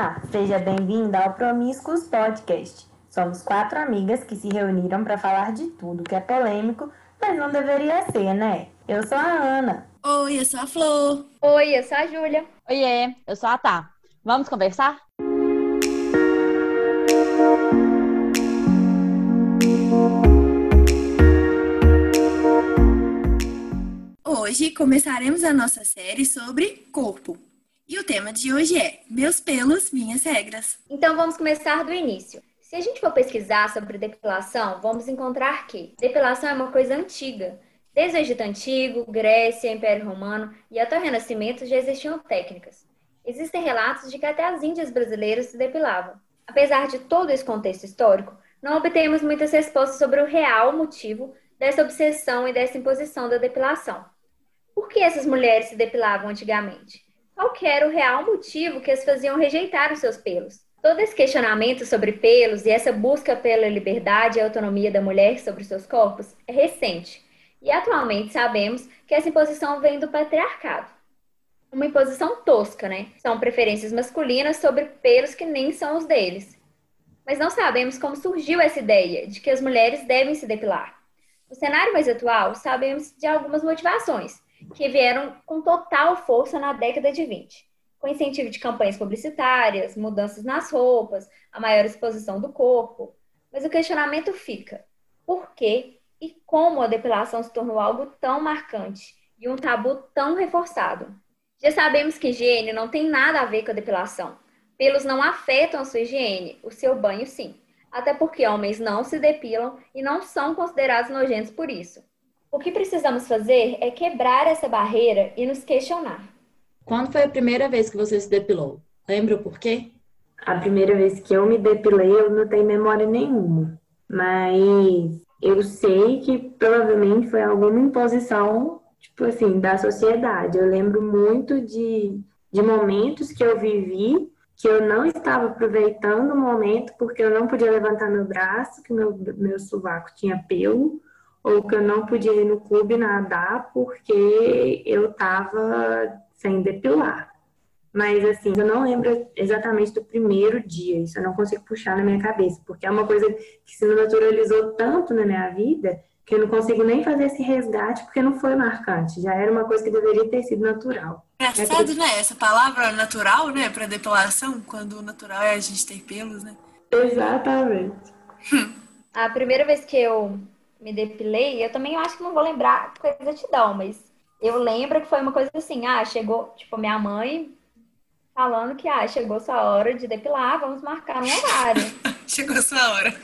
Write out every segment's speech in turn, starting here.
Olá, seja bem-vinda ao Promíscuos Podcast. Somos quatro amigas que se reuniram para falar de tudo que é polêmico, mas não deveria ser, né? Eu sou a Ana. Oi, eu sou a Flor. Oi, eu sou a Júlia. Oiê, eu sou a Tá. Vamos conversar? Hoje começaremos a nossa série sobre corpo. E o tema de hoje é Meus pelos, minhas regras. Então vamos começar do início. Se a gente for pesquisar sobre depilação, vamos encontrar que depilação é uma coisa antiga. Desde o Egito Antigo, Grécia, Império Romano e até o Renascimento já existiam técnicas. Existem relatos de que até as índias brasileiras se depilavam. Apesar de todo esse contexto histórico, não obtemos muitas respostas sobre o real motivo dessa obsessão e dessa imposição da depilação. Por que essas mulheres se depilavam antigamente? Qual era o real motivo que as faziam rejeitar os seus pelos? Todo esse questionamento sobre pelos e essa busca pela liberdade e autonomia da mulher sobre seus corpos é recente. E atualmente sabemos que essa imposição vem do patriarcado. Uma imposição tosca, né? São preferências masculinas sobre pelos que nem são os deles. Mas não sabemos como surgiu essa ideia de que as mulheres devem se depilar. No cenário mais atual, sabemos de algumas motivações, que vieram com total força na década de 20, com incentivo de campanhas publicitárias, mudanças nas roupas, a maior exposição do corpo. Mas o questionamento fica: por que e como a depilação se tornou algo tão marcante e um tabu tão reforçado? Já sabemos que higiene não tem nada a ver com a depilação. Pelos não afetam a sua higiene, o seu banho sim. Até porque homens não se depilam e não são considerados nojentos por isso. O que precisamos fazer é quebrar essa barreira e nos questionar. Quando foi a primeira vez que você se depilou? Lembra o porquê? A primeira vez que eu me depilei, eu não tenho memória nenhuma. Mas eu sei que provavelmente foi alguma imposição, tipo assim, da sociedade. Eu lembro muito de, de momentos que eu vivi que eu não estava aproveitando o momento porque eu não podia levantar meu braço, que meu, meu sovaco tinha pelo ou que eu não podia ir no clube nadar porque eu estava sem depilar. Mas, assim, eu não lembro exatamente do primeiro dia, isso eu não consigo puxar na minha cabeça, porque é uma coisa que se naturalizou tanto na minha vida que eu não consigo nem fazer esse resgate porque não foi marcante, já era uma coisa que deveria ter sido natural. Engraçado, né? Essa palavra natural, né, para depilação, quando o natural é a gente ter pelos, né? Exatamente. a primeira vez que eu me depilei, eu também acho que não vou lembrar com exatidão, mas eu lembro que foi uma coisa assim, ah, chegou, tipo, minha mãe falando que, ah, chegou sua hora de depilar, vamos marcar um horário. chegou sua hora.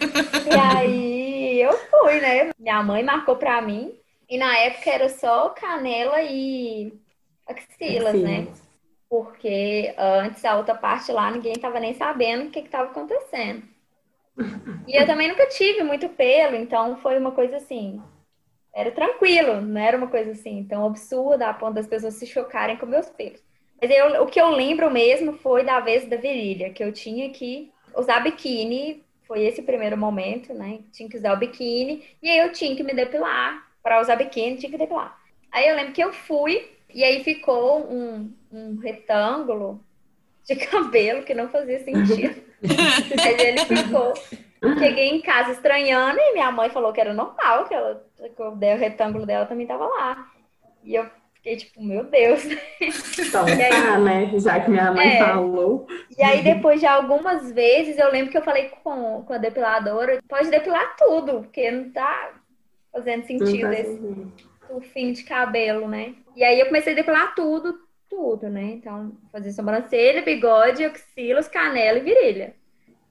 e aí eu fui, né? Minha mãe marcou pra mim, e na época era só canela e axilas, né? Porque antes a outra parte lá ninguém tava nem sabendo o que, que tava acontecendo. E eu também nunca tive muito pelo, então foi uma coisa assim. Era tranquilo, não era uma coisa assim tão absurda a ponto das pessoas se chocarem com meus pelos. Mas eu, o que eu lembro mesmo foi da vez da virilha, que eu tinha que usar biquíni. Foi esse o primeiro momento, né? Tinha que usar o biquíni. E aí eu tinha que me depilar. Para usar biquíni, tinha que depilar. Aí eu lembro que eu fui, e aí ficou um, um retângulo de cabelo que não fazia sentido. Aí ele ficou. Cheguei em casa estranhando e minha mãe falou que era normal, que, ela, que o retângulo dela também tava lá. E eu fiquei tipo, meu Deus. Então, aí, tá, né? Já que minha mãe é, falou. E aí, depois de algumas vezes, eu lembro que eu falei com, com a depiladora, pode depilar tudo, porque não tá fazendo sentido tá esse o fim de cabelo, né? E aí eu comecei a depilar tudo, tudo, né? Então, fazer sobrancelha, bigode, axilas, canela e virilha.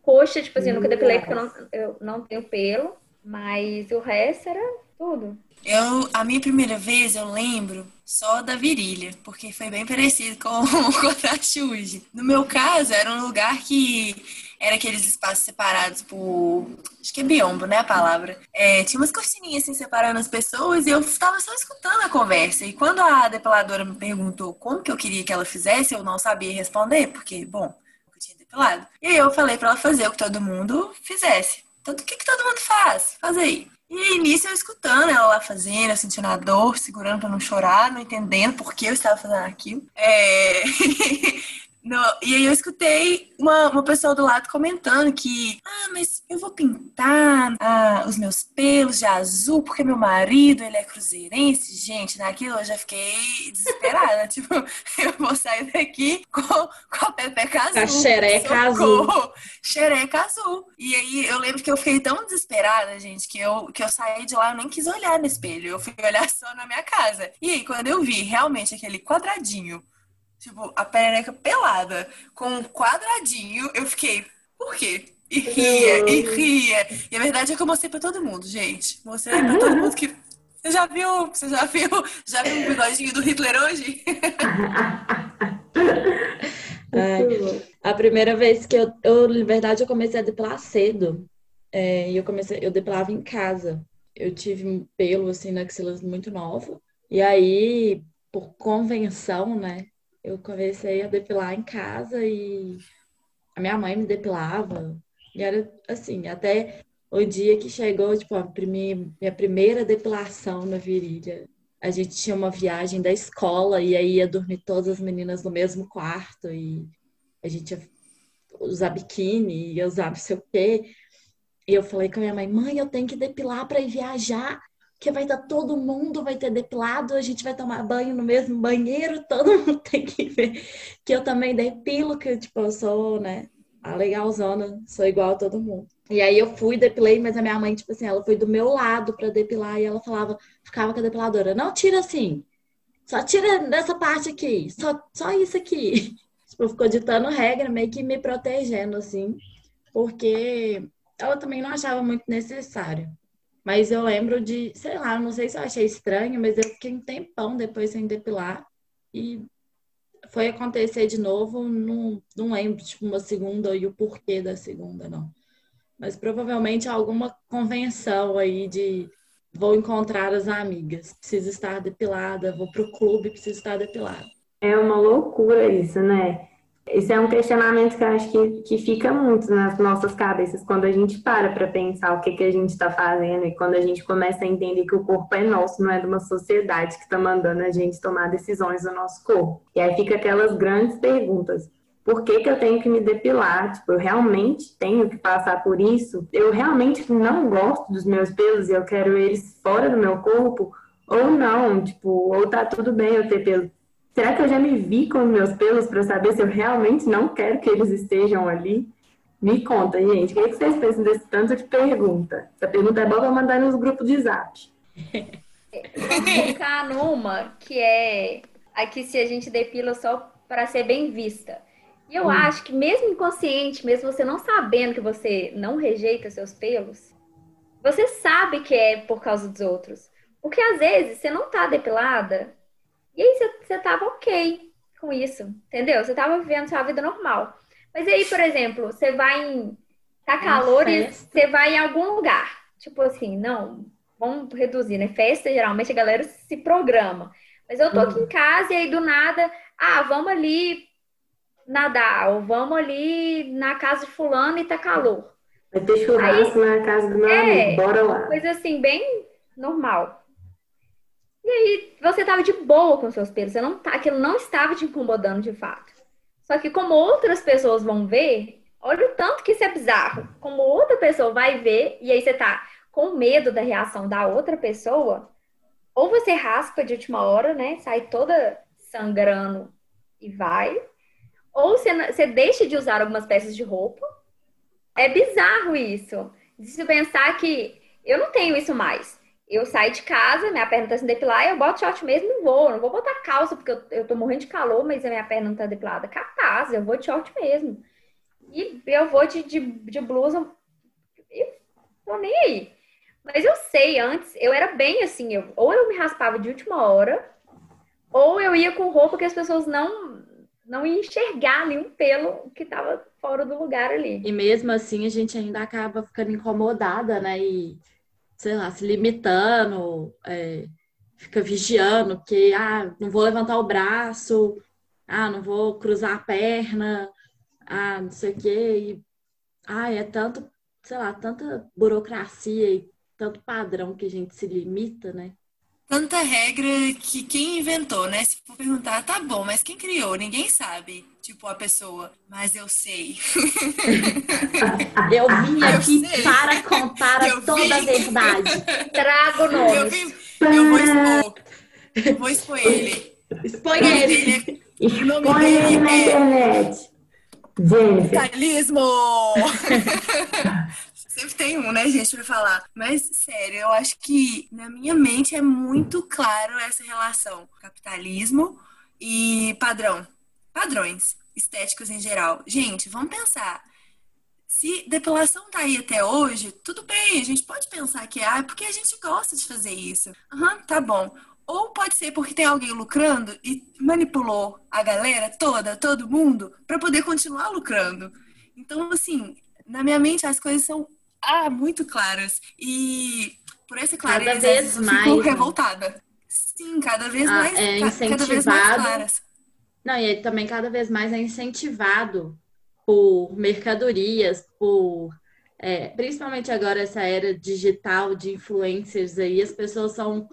Coxa, tipo assim, eu nunca depilei porque eu não, eu não tenho pelo, mas o resto era tudo. Eu, a minha primeira vez, eu lembro só da virilha, porque foi bem parecido com, a da. No meu caso, era um lugar que era aqueles espaços separados por. Acho que é biombo, né? A palavra. É, tinha umas cortininhas assim separando as pessoas e eu tava só escutando a conversa. E quando a depiladora me perguntou como que eu queria que ela fizesse, eu não sabia responder, porque, bom, eu tinha depilado. E aí eu falei para ela fazer o que todo mundo fizesse. Então, o que, que todo mundo faz? Faz aí. E início eu escutando ela lá fazendo, eu sentindo a dor, segurando para não chorar, não entendendo por que eu estava fazendo aquilo. É... No, e aí eu escutei uma, uma pessoa do lado comentando que, ah, mas eu vou pintar ah, os meus pelos de azul porque meu marido, ele é cruzeirense. Gente, naquilo eu já fiquei desesperada. tipo, eu vou sair daqui com, com a pepeca azul. A xereca azul. Xereca azul. E aí eu lembro que eu fiquei tão desesperada, gente, que eu, que eu saí de lá, eu nem quis olhar no espelho. Eu fui olhar só na minha casa. E aí, quando eu vi realmente aquele quadradinho Tipo, a perereca pelada, com um quadradinho, eu fiquei, por quê? E ria, e ria. E a verdade é que eu mostrei pra todo mundo, gente. Mostrei pra todo mundo que. Você já viu? Você já viu? Já viu o bigodinho do Hitler hoje? a primeira vez que eu, eu, na verdade, eu comecei a depilar cedo. É, e eu comecei, eu depilava em casa. Eu tive um pelo assim na axila muito novo. E aí, por convenção, né? Eu comecei a depilar em casa e a minha mãe me depilava. E era assim, até o dia que chegou, tipo, a primeira, minha primeira depilação na virilha. A gente tinha uma viagem da escola e aí ia dormir todas as meninas no mesmo quarto e a gente ia usar biquíni, ia usar não sei o quê. E eu falei com a minha mãe, mãe, eu tenho que depilar para ir viajar que vai estar todo mundo vai ter depilado, a gente vai tomar banho no mesmo banheiro, todo mundo tem que ver que eu também depilo, que tipo, eu sou, né, a legalzona, sou igual a todo mundo. E aí eu fui, depilei, mas a minha mãe, tipo assim, ela foi do meu lado para depilar e ela falava, ficava com a depiladora, não tira assim, só tira dessa parte aqui, só, só isso aqui. Tipo, ficou ditando regra, meio que me protegendo, assim, porque ela também não achava muito necessário. Mas eu lembro de, sei lá, não sei se eu achei estranho, mas eu fiquei um tempão depois sem depilar. E foi acontecer de novo, não, não lembro, tipo, uma segunda e o porquê da segunda, não. Mas provavelmente alguma convenção aí de vou encontrar as amigas, preciso estar depilada, vou pro clube, preciso estar depilada. É uma loucura isso, né? Esse é um questionamento que eu acho que, que fica muito nas nossas cabeças quando a gente para para pensar o que, que a gente está fazendo e quando a gente começa a entender que o corpo é nosso, não é de uma sociedade que está mandando a gente tomar decisões do nosso corpo. E aí fica aquelas grandes perguntas. Por que, que eu tenho que me depilar? Tipo, eu realmente tenho que passar por isso? Eu realmente não gosto dos meus pelos e eu quero eles fora do meu corpo? Ou não? Tipo, ou tá tudo bem eu ter pelo Será que eu já me vi com meus pelos para saber se eu realmente não quero que eles estejam ali? Me conta, gente. O que, é que vocês pensam desse tanto de pergunta? Essa pergunta é boa para mandar nos grupos de zap. Vamos focar numa que é aqui se a gente depila só para ser bem vista. E eu hum. acho que mesmo inconsciente, mesmo você não sabendo que você não rejeita seus pelos, você sabe que é por causa dos outros. Porque às vezes você não tá depilada e aí você, você tava ok com isso, entendeu? Você tava vivendo sua vida normal. Mas aí, por exemplo, você vai em. Tá calor e você vai em algum lugar. Tipo assim, não, vamos reduzir, né? Festa, geralmente a galera se programa. Mas eu tô aqui em uhum. casa e aí do nada, ah, vamos ali nadar, ou vamos ali na casa de fulano e tá calor. Vai ter churrasco aí, na casa do meu é, amigo, bora lá. Coisa assim, bem normal. E aí você estava de boa com seus pelos, você não tá, aquilo não estava te incomodando de fato. Só que como outras pessoas vão ver, olha o tanto que isso é bizarro. Como outra pessoa vai ver e aí você tá com medo da reação da outra pessoa, ou você raspa de última hora, né? Sai toda sangrando e vai, ou você, você deixa de usar algumas peças de roupa. É bizarro isso. De se pensar que eu não tenho isso mais eu saio de casa, minha perna tá sem depilar, eu boto short mesmo e vou. Não vou botar calça, porque eu, eu tô morrendo de calor, mas a minha perna não tá depilada. Capaz, eu vou de short mesmo. E eu vou de, de, de blusa. E tô nem aí. Mas eu sei, antes, eu era bem assim, eu, ou eu me raspava de última hora, ou eu ia com roupa que as pessoas não não iam enxergar nenhum pelo que tava fora do lugar ali. E mesmo assim, a gente ainda acaba ficando incomodada, né? E sei lá, se limitando, é, fica vigiando, que, ah, não vou levantar o braço, ah, não vou cruzar a perna, ah, não sei o quê. E, ah, é tanto, sei lá, tanta burocracia e tanto padrão que a gente se limita, né? tanta regra que quem inventou, né? Se for perguntar, tá bom, mas quem criou? Ninguém sabe. Tipo, a pessoa, mas eu sei. eu vim aqui eu para contar eu toda vim... a verdade. Trago nomes. Eu, vim... eu vou expor. Eu vou expor ele. Expõe ele. Nome Expõe ele na é... internet. Capitalismo! Sempre tem um, né, gente, pra falar. Mas, sério, eu acho que na minha mente é muito claro essa relação. Capitalismo e padrão. Padrões estéticos em geral. Gente, vamos pensar. Se depilação tá aí até hoje, tudo bem, a gente pode pensar que é ah, porque a gente gosta de fazer isso. Aham, uhum, tá bom. Ou pode ser porque tem alguém lucrando e manipulou a galera toda, todo mundo, para poder continuar lucrando. Então, assim, na minha mente as coisas são ah, muito claras. E por essa clareza, cada vez eu mais, fico né? revoltada. Sim, cada vez ah, mais, é cada vez mais claras. Não, e também cada vez mais é incentivado por mercadorias, por é, principalmente agora essa era digital de influencers aí, as pessoas são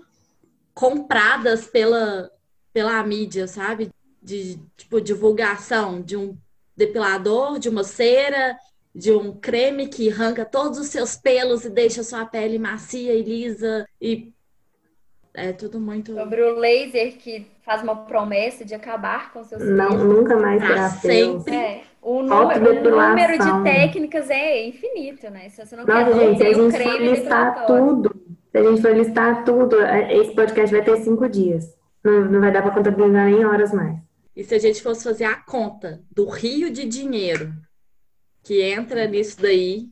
compradas pela, pela mídia, sabe? De tipo divulgação de um depilador, de uma cera, de um creme que arranca todos os seus pelos e deixa sua pele macia e lisa e é tudo muito sobre o laser que faz uma promessa de acabar com seus não nunca mais será sempre. É. o, número, o número de técnicas é infinito né? Se você não Nossa, quer gente, se a gente for listar tudo. Se a gente for listar tudo é, esse podcast vai ter cinco dias. Não, não vai dar para contabilizar nem horas mais. E se a gente fosse fazer a conta do rio de dinheiro que entra nisso daí.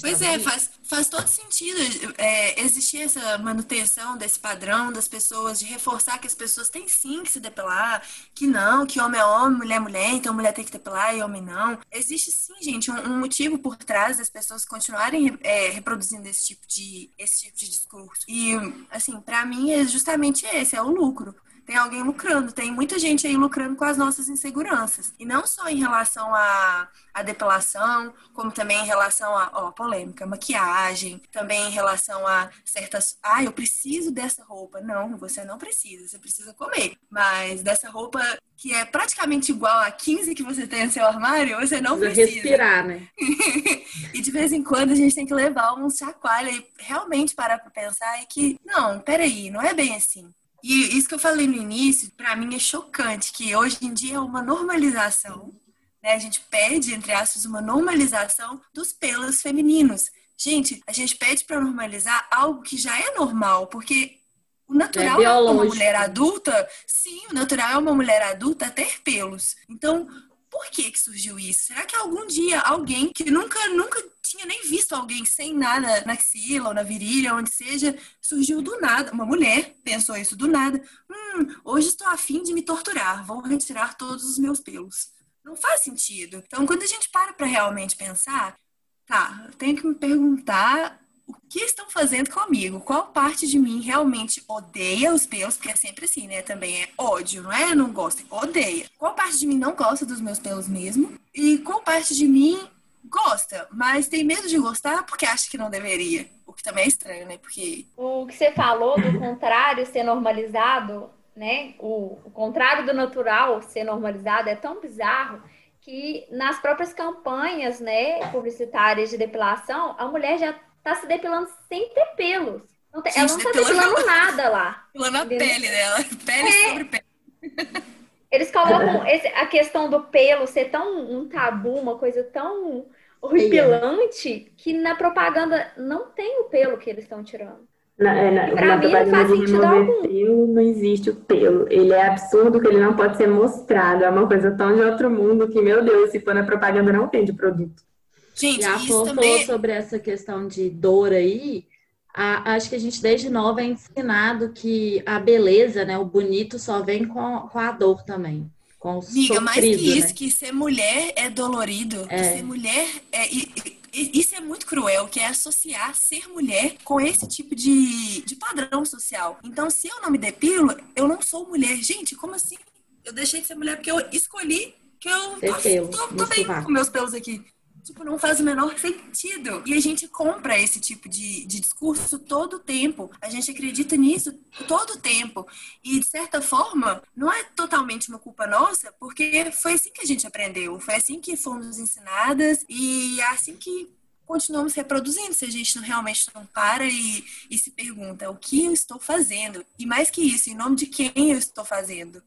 Pois tá é, faz, faz todo sentido é, existir essa manutenção desse padrão das pessoas, de reforçar que as pessoas têm sim que se depilar, que não, que homem é homem, mulher é mulher, então mulher tem que depilar e homem não. Existe sim, gente, um, um motivo por trás das pessoas continuarem é, reproduzindo esse tipo, de, esse tipo de discurso. E, assim, para mim é justamente esse, é o lucro tem alguém lucrando, tem muita gente aí lucrando com as nossas inseguranças. E não só em relação à, à depilação, como também em relação a, ó, polêmica, maquiagem, também em relação a certas, ah, eu preciso dessa roupa. Não, você não precisa, você precisa comer. Mas dessa roupa que é praticamente igual a 15 que você tem no seu armário, você não precisa. precisa. respirar, né? e de vez em quando a gente tem que levar um chacoalha e realmente parar para pensar e que, não, peraí, não é bem assim. E isso que eu falei no início, para mim é chocante, que hoje em dia é uma normalização, né? A gente pede, entre aspas, uma normalização dos pelos femininos. Gente, a gente pede para normalizar algo que já é normal, porque o natural é, é uma mulher adulta, sim, o natural é uma mulher adulta ter pelos. Então, por que que surgiu isso? Será que algum dia alguém que nunca, nunca tinha nem visto alguém sem nada na axila ou na virilha, onde seja, surgiu do nada. Uma mulher pensou isso do nada. Hum, hoje estou afim de me torturar, vou retirar todos os meus pelos. Não faz sentido. Então, quando a gente para para realmente pensar, tá, eu tenho que me perguntar o que estão fazendo comigo? Qual parte de mim realmente odeia os pelos? Porque é sempre assim, né? Também é ódio, não é? Não gosta, odeia. Qual parte de mim não gosta dos meus pelos mesmo? E qual parte de mim gosta, mas tem medo de gostar porque acha que não deveria. O que também é estranho, né? Porque. O que você falou do contrário ser normalizado, né? O, o contrário do natural ser normalizado é tão bizarro que nas próprias campanhas, né, publicitárias de depilação, a mulher já tá se depilando sem ter pelos. Não tem, Gente, ela não tá depilando nada lá. Depilando a pele dela. Pele é. sobre pele. Eles colocam esse, a questão do pelo ser tão um tabu, uma coisa tão horripilante, que na propaganda não tem o pelo que eles estão tirando. Na, é, na, na mim não faz sentido algum. Pelo, não existe o pelo. Ele é absurdo que ele não pode ser mostrado. É uma coisa tão de outro mundo que, meu Deus, se for na propaganda, não tem de produto. Gente, a Flor também... falou sobre essa questão de dor aí. A, acho que a gente desde nova é ensinado que a beleza, né, o bonito só vem com, com a dor também. Com Amiga, mais que isso, né? que ser mulher é dolorido, é. que ser mulher é. E, e, isso é muito cruel, que é associar ser mulher com esse tipo de, de padrão social. Então, se eu não me depilo, eu não sou mulher. Gente, como assim? Eu deixei de ser mulher porque eu escolhi que eu tô, tô, tô bem com meus pelos aqui. Tipo, não faz o menor sentido. E a gente compra esse tipo de, de discurso todo o tempo. A gente acredita nisso todo o tempo. E, de certa forma, não é totalmente uma culpa nossa, porque foi assim que a gente aprendeu. Foi assim que fomos ensinadas e é assim que continuamos reproduzindo se a gente não, realmente não para e, e se pergunta o que eu estou fazendo. E mais que isso, em nome de quem eu estou fazendo.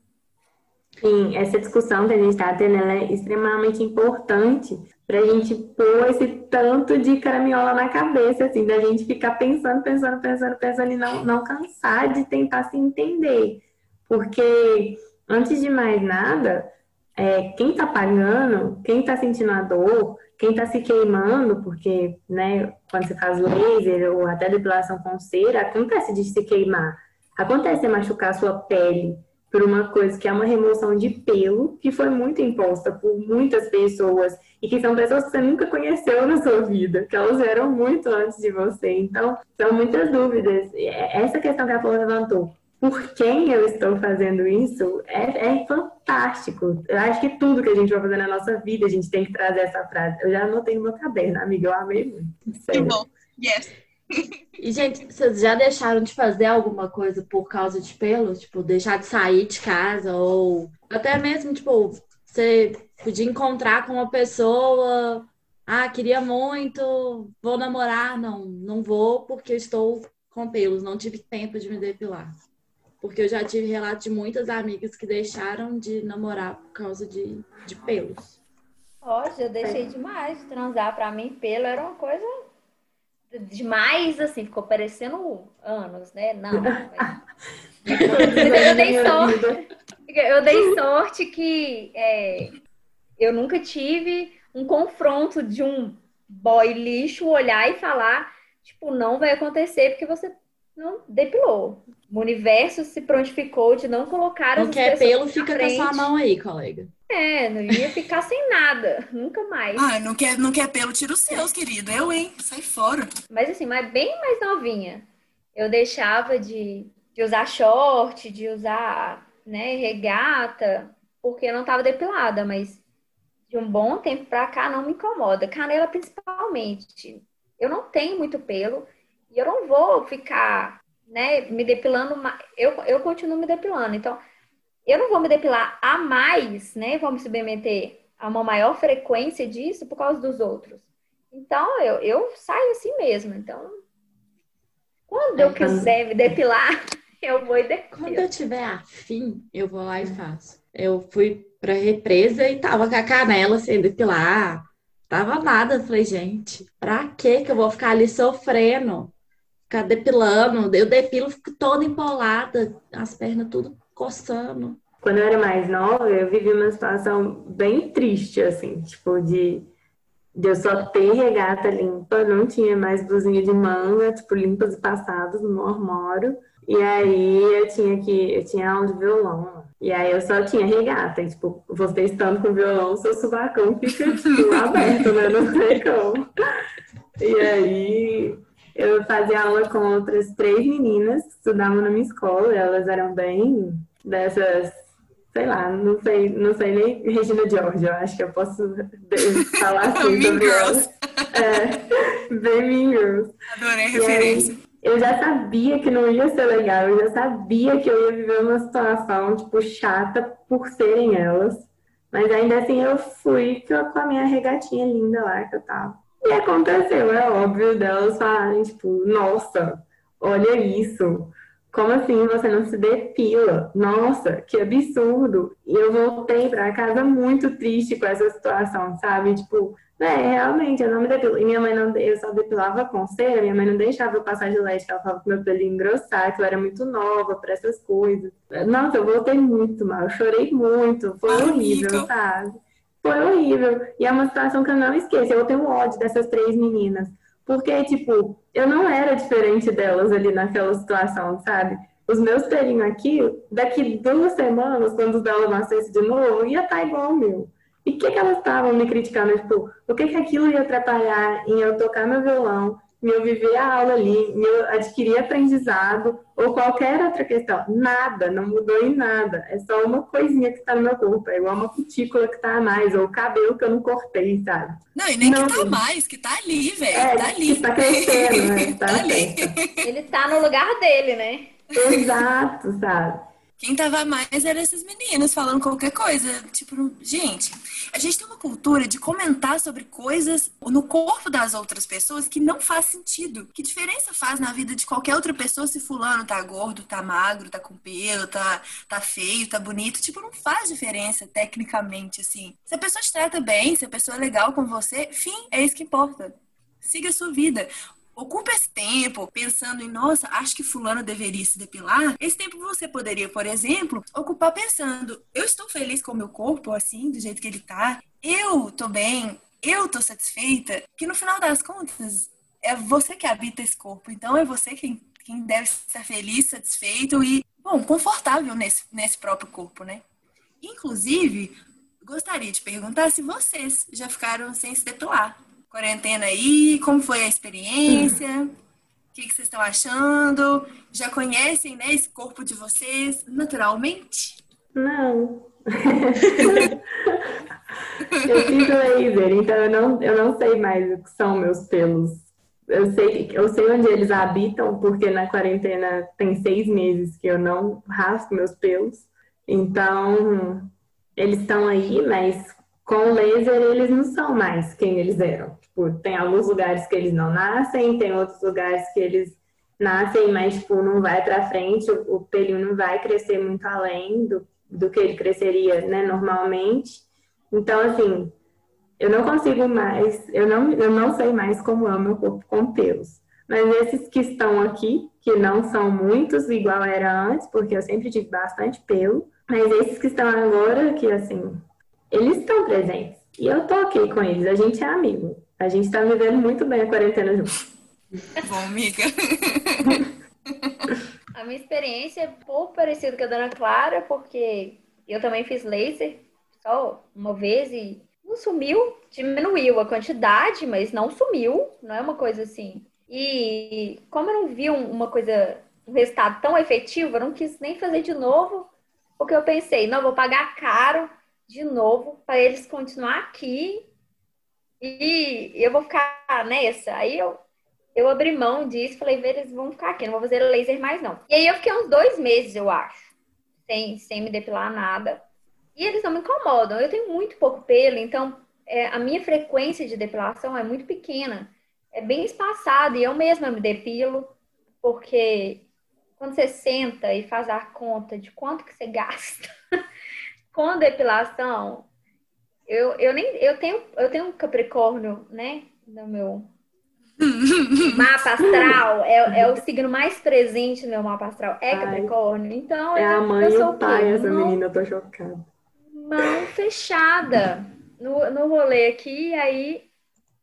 Sim, essa discussão que a gente está tendo é extremamente importante para a gente pôr esse tanto de caraminhola na cabeça, assim, da gente ficar pensando, pensando, pensando, pensando e não, não cansar de tentar se entender. Porque, antes de mais nada, é, quem está pagando, quem está sentindo a dor, quem está se queimando, porque, né, quando você faz laser ou até depilação com cera, acontece de se queimar, acontece de machucar a sua pele, por uma coisa que é uma remoção de pelo que foi muito imposta por muitas pessoas e que são pessoas que você nunca conheceu na sua vida, que elas eram muito antes de você. Então, são muitas dúvidas. Essa questão que a Flor levantou, por quem eu estou fazendo isso, é, é, fantástico. Eu acho que tudo que a gente vai fazer na nossa vida, a gente tem que trazer essa frase. Eu já anotei no meu caderno, amiga, eu amei muito. Que bom, yes. E, gente, vocês já deixaram de fazer alguma coisa por causa de pelo? Tipo, deixar de sair de casa ou até mesmo, tipo, você podia encontrar com uma pessoa, ah, queria muito, vou namorar, não, não vou porque estou com pelos, não tive tempo de me depilar. Porque eu já tive relato de muitas amigas que deixaram de namorar por causa de, de pelos. Hoje eu deixei demais de transar. Pra mim, pelo era uma coisa demais, assim, ficou parecendo anos, né? Não. Eu dei sorte. Eu dei sorte que é, eu nunca tive um confronto de um boy lixo olhar e falar, tipo, não vai acontecer porque você não depilou. O universo se prontificou de não colocar as Não quer pelo, fica com a sua mão aí, colega. É, não ia ficar sem nada, nunca mais. Ah, não quer, não quer pelo, tira os seus, querido. Eu, hein? Sai fora. Mas assim, mas bem mais novinha. Eu deixava de, de usar short, de usar, né, regata, porque eu não tava depilada, mas de um bom tempo pra cá não me incomoda. Canela principalmente. Eu não tenho muito pelo e eu não vou ficar, né, me depilando. Eu, eu continuo me depilando. Então, eu não vou me depilar a mais, né? Vou me submeter a uma maior frequência disso por causa dos outros. Então, eu, eu saio assim mesmo. Então, quando eu quiser me depilar, eu vou e depilo. Quando eu tiver afim, eu vou lá e faço. Eu fui pra represa e tava com a canela sem depilar. Tava nada. Falei, gente, pra que que eu vou ficar ali sofrendo? Ficar depilando. Eu depilo, fico toda empolada, as pernas tudo coçando. Quando eu era mais nova, eu vivi uma situação bem triste, assim, tipo, de, de eu só ter regata limpa, não tinha mais blusinha de manga, tipo, limpas e passadas no armário. E aí eu tinha que, eu tinha aula de violão. E aí eu só tinha regata. E, tipo, você estando com violão, seu subacão fica, tipo, aberto, né? Não sei como. E aí eu fazia aula com outras três meninas que estudavam na minha escola, elas eram bem dessas, sei lá, não sei, não sei nem Regina George, eu acho que eu posso falar assim sobre elas. É, bem Mean Girls. Adorei a referência. Aí, eu já sabia que não ia ser legal, eu já sabia que eu ia viver uma situação, tipo, chata por serem elas. Mas ainda assim eu fui com a minha regatinha linda lá que eu tava. E aconteceu, é óbvio delas falarem, tipo, nossa, olha isso. Como assim você não se depila? Nossa, que absurdo. E eu voltei para casa muito triste com essa situação, sabe? Tipo, é, realmente, eu não me depilo. E minha mãe não, eu só depilava com cera, minha mãe não deixava eu passar de leite, ela falava que meu pelo ia engrossar, que eu era muito nova para essas coisas. Nossa, eu voltei muito mal, eu chorei muito, foi horrível, sabe? Foi horrível. E é uma situação que eu não esqueço. Eu tenho ódio dessas três meninas. Porque, tipo, eu não era diferente delas ali naquela situação, sabe? Os meus pelinhos aqui, daqui duas semanas, quando os dela nascesse de novo, ia estar tá igual o meu. E o que, que elas estavam me criticando? Tipo, o que, que aquilo ia atrapalhar em eu tocar meu violão, em eu viver a aula ali, em eu adquirir aprendizado ou qualquer outra questão. Nada, não mudou em nada. É só uma coisinha que está no meu corpo, é igual uma cutícula que está a mais, ou o cabelo que eu não cortei, sabe? Não, e nem não, que tá a mais, que tá ali, velho. É, tá ali. Que tá crescendo, né? Tá, tá ali. Ele tá no lugar dele, né? Exato, sabe? Quem tava mais eram esses meninos falando qualquer coisa. Tipo, gente, a gente tem uma cultura de comentar sobre coisas no corpo das outras pessoas que não faz sentido. Que diferença faz na vida de qualquer outra pessoa se fulano tá gordo, tá magro, tá com pelo, tá, tá feio, tá bonito? Tipo, não faz diferença tecnicamente, assim. Se a pessoa te trata bem, se a pessoa é legal com você, fim, é isso que importa siga a sua vida. Ocupa esse tempo pensando em, nossa, acho que fulano deveria se depilar. Esse tempo você poderia, por exemplo, ocupar pensando, eu estou feliz com o meu corpo, assim, do jeito que ele tá. Eu tô bem, eu tô satisfeita. Que no final das contas, é você que habita esse corpo. Então é você quem, quem deve estar feliz, satisfeito e, bom, confortável nesse, nesse próprio corpo, né? Inclusive, gostaria de perguntar se vocês já ficaram sem se depilar quarentena aí? Como foi a experiência? O que, que vocês estão achando? Já conhecem né, esse corpo de vocês naturalmente? Não. eu fiz laser, então eu não, eu não sei mais o que são meus pelos. Eu sei, eu sei onde eles habitam, porque na quarentena tem seis meses que eu não raspo meus pelos. Então, eles estão aí, mas com laser eles não são mais quem eles eram. Tipo, tem alguns lugares que eles não nascem, tem outros lugares que eles nascem, mas tipo, não vai para frente, o, o pelinho não vai crescer muito além do, do que ele cresceria né, normalmente. Então, assim, eu não consigo mais, eu não, eu não sei mais como é o meu corpo com pelos. Mas esses que estão aqui, que não são muitos, igual era antes, porque eu sempre tive bastante pelo, mas esses que estão agora, que assim, eles estão presentes. E eu tô ok com eles, a gente é amigo. A gente tá vivendo muito bem a quarentena juntos. Bom, amiga. a minha experiência é pouco parecida com a da Ana Clara, porque eu também fiz laser só uma vez e não sumiu, diminuiu a quantidade, mas não sumiu, não é uma coisa assim. E como eu não vi uma coisa, um resultado tão efetivo, eu não quis nem fazer de novo, porque eu pensei, não, vou pagar caro de novo para eles continuar aqui e eu vou ficar nessa. Aí eu, eu abri mão disso, falei, eles vão ficar aqui, não vou fazer laser mais não. E aí eu fiquei uns dois meses, eu acho, sem, sem me depilar nada. E eles não me incomodam. Eu tenho muito pouco pelo, então é, a minha frequência de depilação é muito pequena. É bem espaçada e eu mesma me depilo, porque quando você senta e faz a conta de quanto que você gasta com depilação, eu, eu nem eu tenho eu tenho um Capricórnio, né, no meu mapa astral é, é o signo mais presente no meu mapa astral é Capricórnio. Então é a mãe e o pai essa mão, menina, eu tô chocada. Mão fechada no, no rolê aqui, aí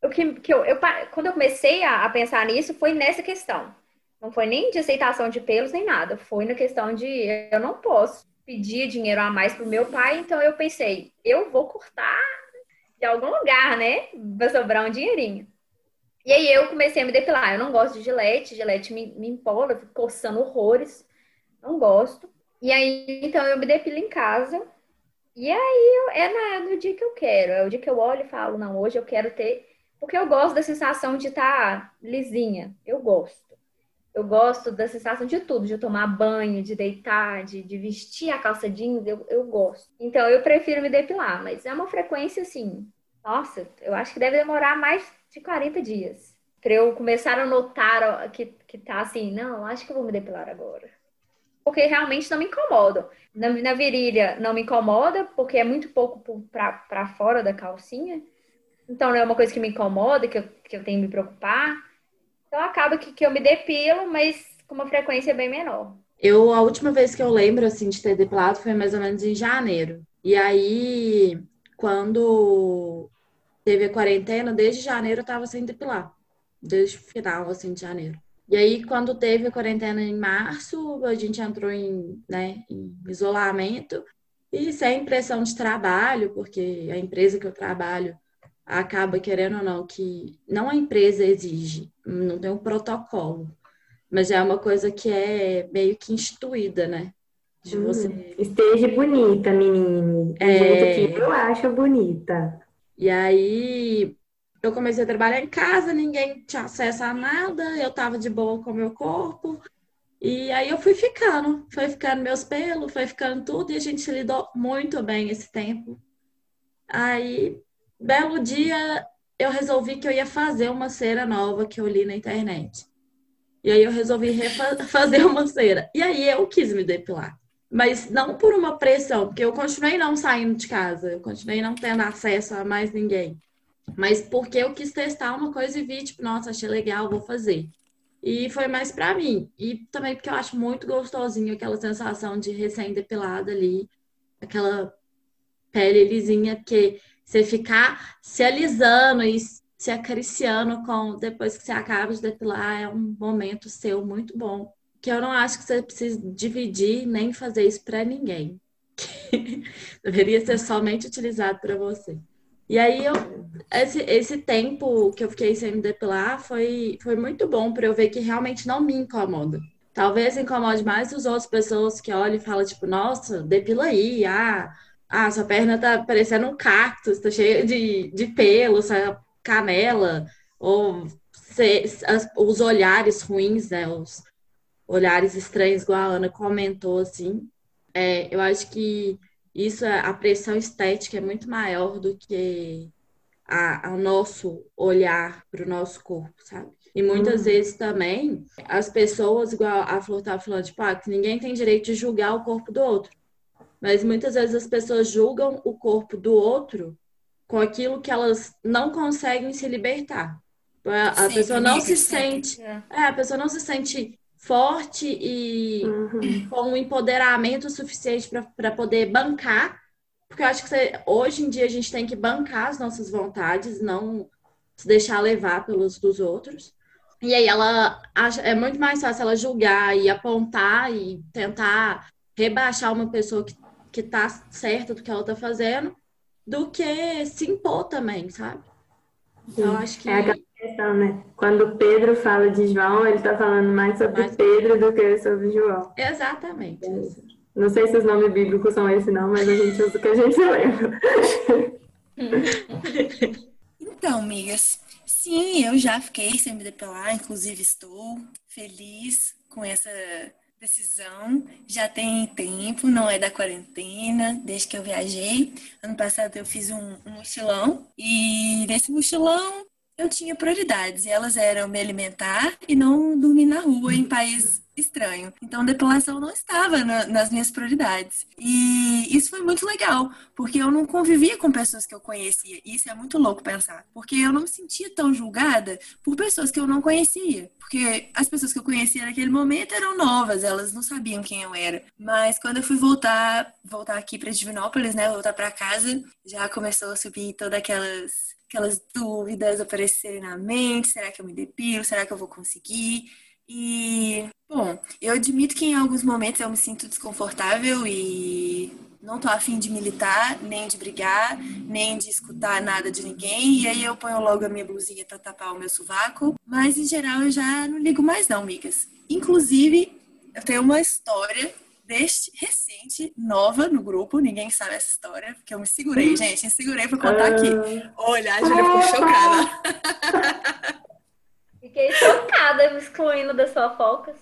o que, que eu, eu quando eu comecei a, a pensar nisso foi nessa questão. Não foi nem de aceitação de pelos nem nada, foi na questão de eu não posso pedia dinheiro a mais pro meu pai, então eu pensei, eu vou cortar de algum lugar, né? Vai sobrar um dinheirinho. E aí eu comecei a me depilar. Eu não gosto de gilete, gilete me, me empola, eu fico coçando horrores. Não gosto. E aí, então, eu me depilo em casa. E aí, é na, no dia que eu quero. É o dia que eu olho e falo, não, hoje eu quero ter... Porque eu gosto da sensação de estar tá lisinha. Eu gosto. Eu gosto da sensação de tudo, de tomar banho, de deitar, de, de vestir a calça jeans, eu, eu gosto. Então eu prefiro me depilar, mas é uma frequência assim. Nossa, eu acho que deve demorar mais de 40 dias. Pra eu começar a notar que, que tá assim, não, acho que eu vou me depilar agora. Porque realmente não me incomoda. Na, na virilha não me incomoda, porque é muito pouco para fora da calcinha. Então não é uma coisa que me incomoda, que eu, que eu tenho que me preocupar. Então acaba que, que eu me depilo, mas com uma frequência bem menor. Eu, a última vez que eu lembro, assim, de ter depilado foi mais ou menos em janeiro. E aí, quando teve a quarentena, desde janeiro eu tava sem depilar. Desde o final, assim, de janeiro. E aí, quando teve a quarentena em março, a gente entrou em, né, em isolamento e sem pressão de trabalho, porque a empresa que eu trabalho acaba querendo ou não que não a empresa exige, não tem um protocolo, mas é uma coisa que é meio que instituída, né? De hum, você... Esteja bonita, menina. Do é... eu acho bonita. E aí eu comecei a trabalhar em casa, ninguém tinha acesso a nada, eu tava de boa com o meu corpo. E aí eu fui ficando, foi ficando meus pelos, foi ficando tudo, e a gente lidou muito bem esse tempo. Aí, belo dia, eu resolvi que eu ia fazer uma cera nova que eu li na internet. E aí eu resolvi fazer uma cera. E aí eu quis me depilar. Mas não por uma pressão, porque eu continuei não saindo de casa, eu continuei não tendo acesso a mais ninguém. Mas porque eu quis testar uma coisa e vi, tipo, nossa, achei legal, vou fazer. E foi mais para mim. E também porque eu acho muito gostosinho aquela sensação de recém-depilada ali, aquela pele lisinha, que você ficar se alisando e se acariciando com depois que você acaba de depilar é um momento seu muito bom. Que eu não acho que você precisa dividir nem fazer isso para ninguém. Deveria ser somente utilizado para você. E aí eu esse, esse tempo que eu fiquei sem me depilar foi, foi muito bom para eu ver que realmente não me incomoda. Talvez incomode mais as outras pessoas que olham e falam, tipo, nossa, depila aí, ah, ah, sua perna tá parecendo um cactus, tá cheia de, de pelo, sua canela, ou se, as, os olhares ruins, né, os olhares estranhos, igual a Ana comentou, assim. É, eu acho que isso, é, a pressão estética é muito maior do que a, a nosso olhar para o nosso corpo, sabe? E muitas uhum. vezes também as pessoas, igual a Flor estava falando, tipo, ah, ninguém tem direito de julgar o corpo do outro. Mas muitas vezes as pessoas julgam o corpo do outro com aquilo que elas não conseguem se libertar. A, a pessoa não se sente. É. é, a pessoa não se sente forte e uhum. com um empoderamento suficiente para poder bancar. Porque eu acho que você, hoje em dia a gente tem que bancar as nossas vontades, não se deixar levar pelos dos outros. E aí ela acha, é muito mais fácil ela julgar e apontar e tentar rebaixar uma pessoa que, que tá certa do que ela tá fazendo do que se impor também, sabe? Então, acho que. É questão, né? Quando Pedro fala de João, ele está falando mais sobre mais... Pedro do que sobre João. Exatamente. É. Não sei se os nomes bíblicos são esses, não, mas a gente usa o que a gente lembra. então, amigas, sim, eu já fiquei sem me depilar, inclusive estou feliz com essa decisão. Já tem tempo, não é da quarentena, desde que eu viajei. Ano passado eu fiz um, um mochilão e nesse mochilão eu tinha prioridades e elas eram me alimentar e não dormir na rua em país estranho. Então, depilação não estava na, nas minhas prioridades. E isso foi muito legal, porque eu não convivia com pessoas que eu conhecia. E isso é muito louco pensar, porque eu não me sentia tão julgada por pessoas que eu não conhecia. Porque as pessoas que eu conhecia naquele momento eram novas, elas não sabiam quem eu era. Mas quando eu fui voltar, voltar aqui para Divinópolis, né, voltar para casa, já começou a subir todas aquelas aquelas dúvidas aparecerem na mente: será que eu me depilo? Será que eu vou conseguir? E, bom, eu admito que em alguns momentos eu me sinto desconfortável e não tô afim de militar, nem de brigar, nem de escutar nada de ninguém. E aí eu ponho logo a minha blusinha para tapar o meu sovaco. Mas em geral eu já não ligo mais, não, migas. Inclusive, eu tenho uma história deste recente, nova no grupo, ninguém sabe essa história, porque eu me segurei, gente, me segurei pra contar aqui. Ah. Olha, a Júlia ficou chocada. Fiquei chocada, excluindo da sua focas.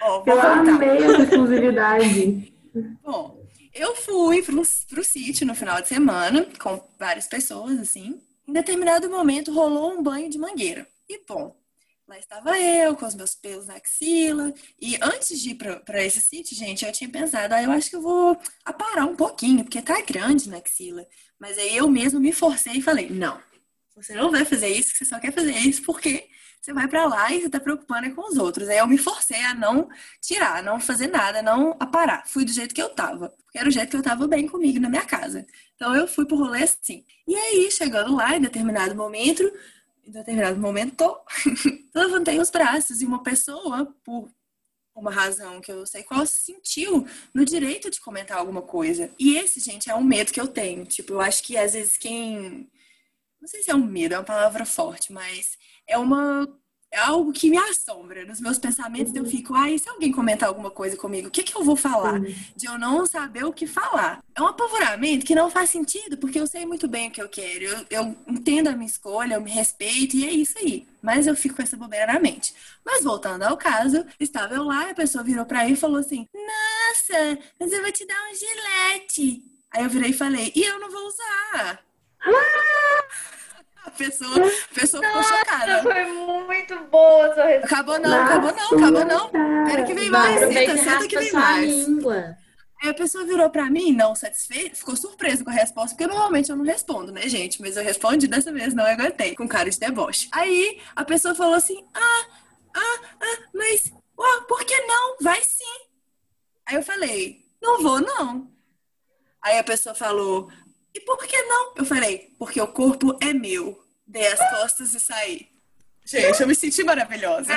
Oh, eu amei essa exclusividade. Bom, eu fui pro, pro sítio no final de semana, com várias pessoas, assim. Em determinado momento rolou um banho de mangueira. E, bom, Lá estava eu, com os meus pelos na axila. E antes de ir para esse sítio, gente, eu tinha pensado, ah, eu acho que eu vou aparar um pouquinho, porque tá grande na axila. Mas aí eu mesmo me forcei e falei, não, você não vai fazer isso, você só quer fazer isso porque você vai para lá e você tá preocupando com os outros. Aí eu me forcei a não tirar, não fazer nada, não aparar. Fui do jeito que eu tava, porque era o jeito que eu tava bem comigo na minha casa. Então eu fui pro rolê assim. E aí, chegando lá, em determinado momento, em determinado momento, levantei os braços e uma pessoa, por uma razão que eu não sei qual, se sentiu no direito de comentar alguma coisa. E esse, gente, é um medo que eu tenho. Tipo, eu acho que às vezes quem. Não sei se é um medo, é uma palavra forte, mas é uma é algo que me assombra. Nos meus pensamentos uhum. eu fico, ai, se alguém comentar alguma coisa comigo, o que, que eu vou falar? Uhum. De eu não saber o que falar. É um apavoramento que não faz sentido, porque eu sei muito bem o que eu quero. Eu, eu entendo a minha escolha, eu me respeito, e é isso aí. Mas eu fico com essa bobeira na mente. Mas voltando ao caso, estava eu lá, a pessoa virou pra mim e falou assim: Nossa, mas eu vou te dar um gilete. Aí eu virei e falei, e eu não vou usar. Ah! Pessoa, a pessoa ficou chocada. Foi muito boa sua resposta. Acabou não, acabou não, acabou não. Pera que vem mais, senta, senta que vem mais. Língua. Aí a pessoa virou pra mim, não satisfeita, ficou surpresa com a resposta, porque normalmente eu não respondo, né, gente? Mas eu respondi dessa vez, não aguentei, com cara de deboche. Aí a pessoa falou assim: ah, ah, ah, mas, ó, por que não? Vai sim. Aí eu falei: não vou, não. Aí a pessoa falou: e por que não? Eu falei, porque o corpo é meu. Dei as costas e saí. Gente, eu me senti maravilhosa.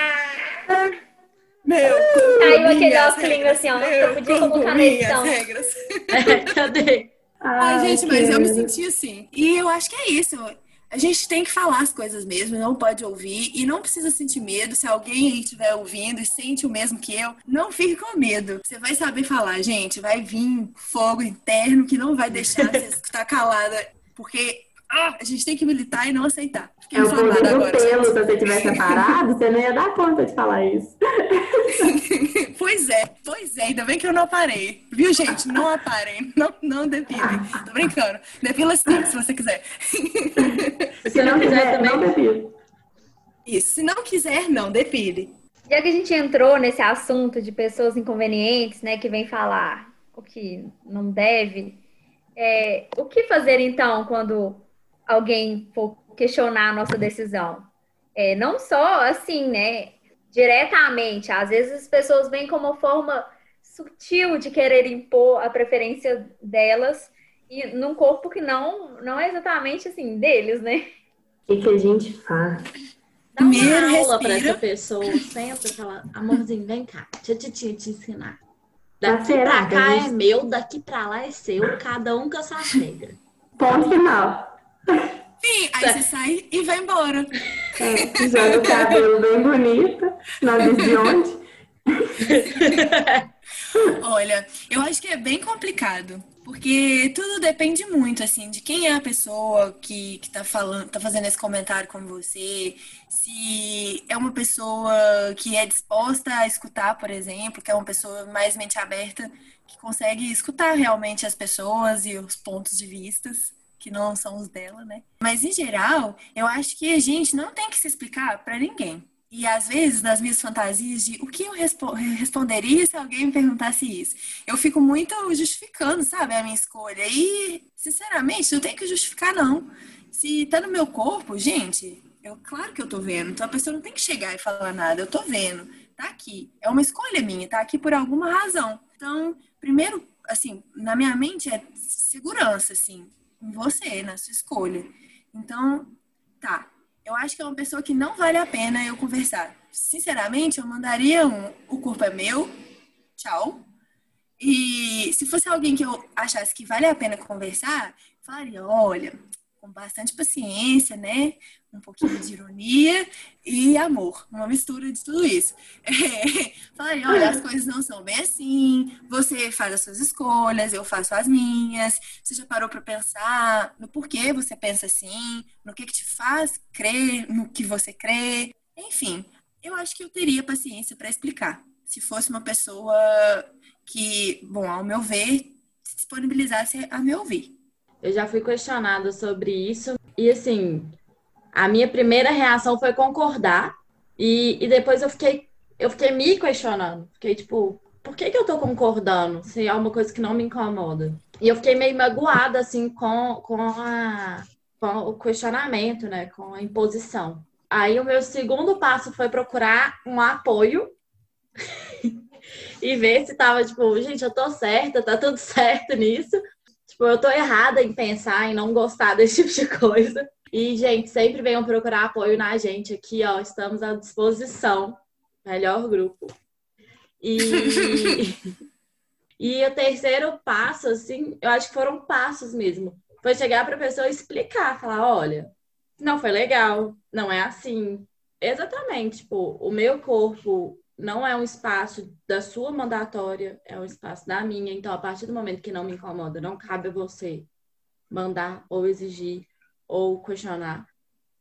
Meu Caiu aquele óculos assim, ó. Eu podia colocar na edição. regras. Cadê? Ai, Ai, gente, mas eu me senti assim. E eu acho que é isso. A gente tem que falar as coisas mesmo, não pode ouvir e não precisa sentir medo. Se alguém aí estiver ouvindo e sente o mesmo que eu, não fique com medo. Você vai saber falar, gente. Vai vir fogo interno que não vai deixar você estar calada, porque ah, a gente tem que militar e não aceitar. Fiquei é o poder do agora, pelo, se você tivesse parado, você não ia dar conta de falar isso. pois é, pois é, ainda bem que eu não parei. Viu, gente? Não aparem, não, não depilem. Tô brincando. Depila sim, se você quiser. Se não quiser, também não depile. Isso, se não quiser, não depile. Já que a gente entrou nesse assunto de pessoas inconvenientes, né, que vem falar o que não deve, é, o que fazer então quando alguém for questionar a nossa decisão. É, não só assim, né? Diretamente. Às vezes as pessoas vêm como uma forma sutil de querer impor a preferência delas e num corpo que não, não é exatamente assim deles, né? O que, que a gente faz? Dá uma Primeiro, aula para essa pessoa, senta e fala, amorzinho, vem cá, deixa a titia te ensinar. Daqui pra cá é meu, daqui pra lá é seu, cada um com a sua regra. Ponto final. Sim, aí você sai e vai embora. É, joga o cabelo bem bonito, não diz de onde. Olha, eu acho que é bem complicado, porque tudo depende muito, assim, de quem é a pessoa que, que tá falando, tá fazendo esse comentário com você, se é uma pessoa que é disposta a escutar, por exemplo, que é uma pessoa mais mente aberta, que consegue escutar realmente as pessoas e os pontos de vistas que não são os dela, né? Mas em geral, eu acho que a gente não tem que se explicar para ninguém. E às vezes, nas minhas fantasias de o que eu respo responderia se alguém me perguntasse isso, eu fico muito justificando, sabe, a minha escolha. E, sinceramente, não tem que justificar, não. Se tá no meu corpo, gente, eu claro que eu tô vendo. Então a pessoa não tem que chegar e falar nada. Eu tô vendo. Tá aqui. É uma escolha minha, tá aqui por alguma razão. Então, primeiro, assim, na minha mente é segurança, assim em você, na sua escolha. Então, tá. Eu acho que é uma pessoa que não vale a pena eu conversar. Sinceramente, eu mandaria um: o corpo é meu, tchau. E se fosse alguém que eu achasse que vale a pena conversar, falaria: olha, com bastante paciência, né? Um pouquinho de ironia e amor, uma mistura de tudo isso. É, falei, olha, as coisas não são bem assim, você faz as suas escolhas, eu faço as minhas. Você já parou para pensar no porquê você pensa assim, no que, que te faz crer no que você crê? Enfim, eu acho que eu teria paciência para explicar. Se fosse uma pessoa que, bom, ao meu ver, se disponibilizasse a me ouvir. Eu já fui questionada sobre isso. E assim, a minha primeira reação foi concordar. E, e depois eu fiquei, eu fiquei me questionando. Fiquei tipo, por que, que eu tô concordando se é uma coisa que não me incomoda? E eu fiquei meio magoada, assim, com, com, a, com o questionamento, né? Com a imposição. Aí o meu segundo passo foi procurar um apoio e ver se tava, tipo, gente, eu tô certa, tá tudo certo nisso. Tipo, eu tô errada em pensar em não gostar desse tipo de coisa. E, gente, sempre venham procurar apoio na gente aqui, ó. Estamos à disposição. Melhor grupo. E, e o terceiro passo, assim, eu acho que foram passos mesmo. Foi chegar para a pessoa explicar, falar, olha, não foi legal, não é assim. Exatamente, tipo, o meu corpo não é um espaço da sua mandatória, é um espaço da minha. Então, a partir do momento que não me incomoda, não cabe a você mandar ou exigir ou questionar.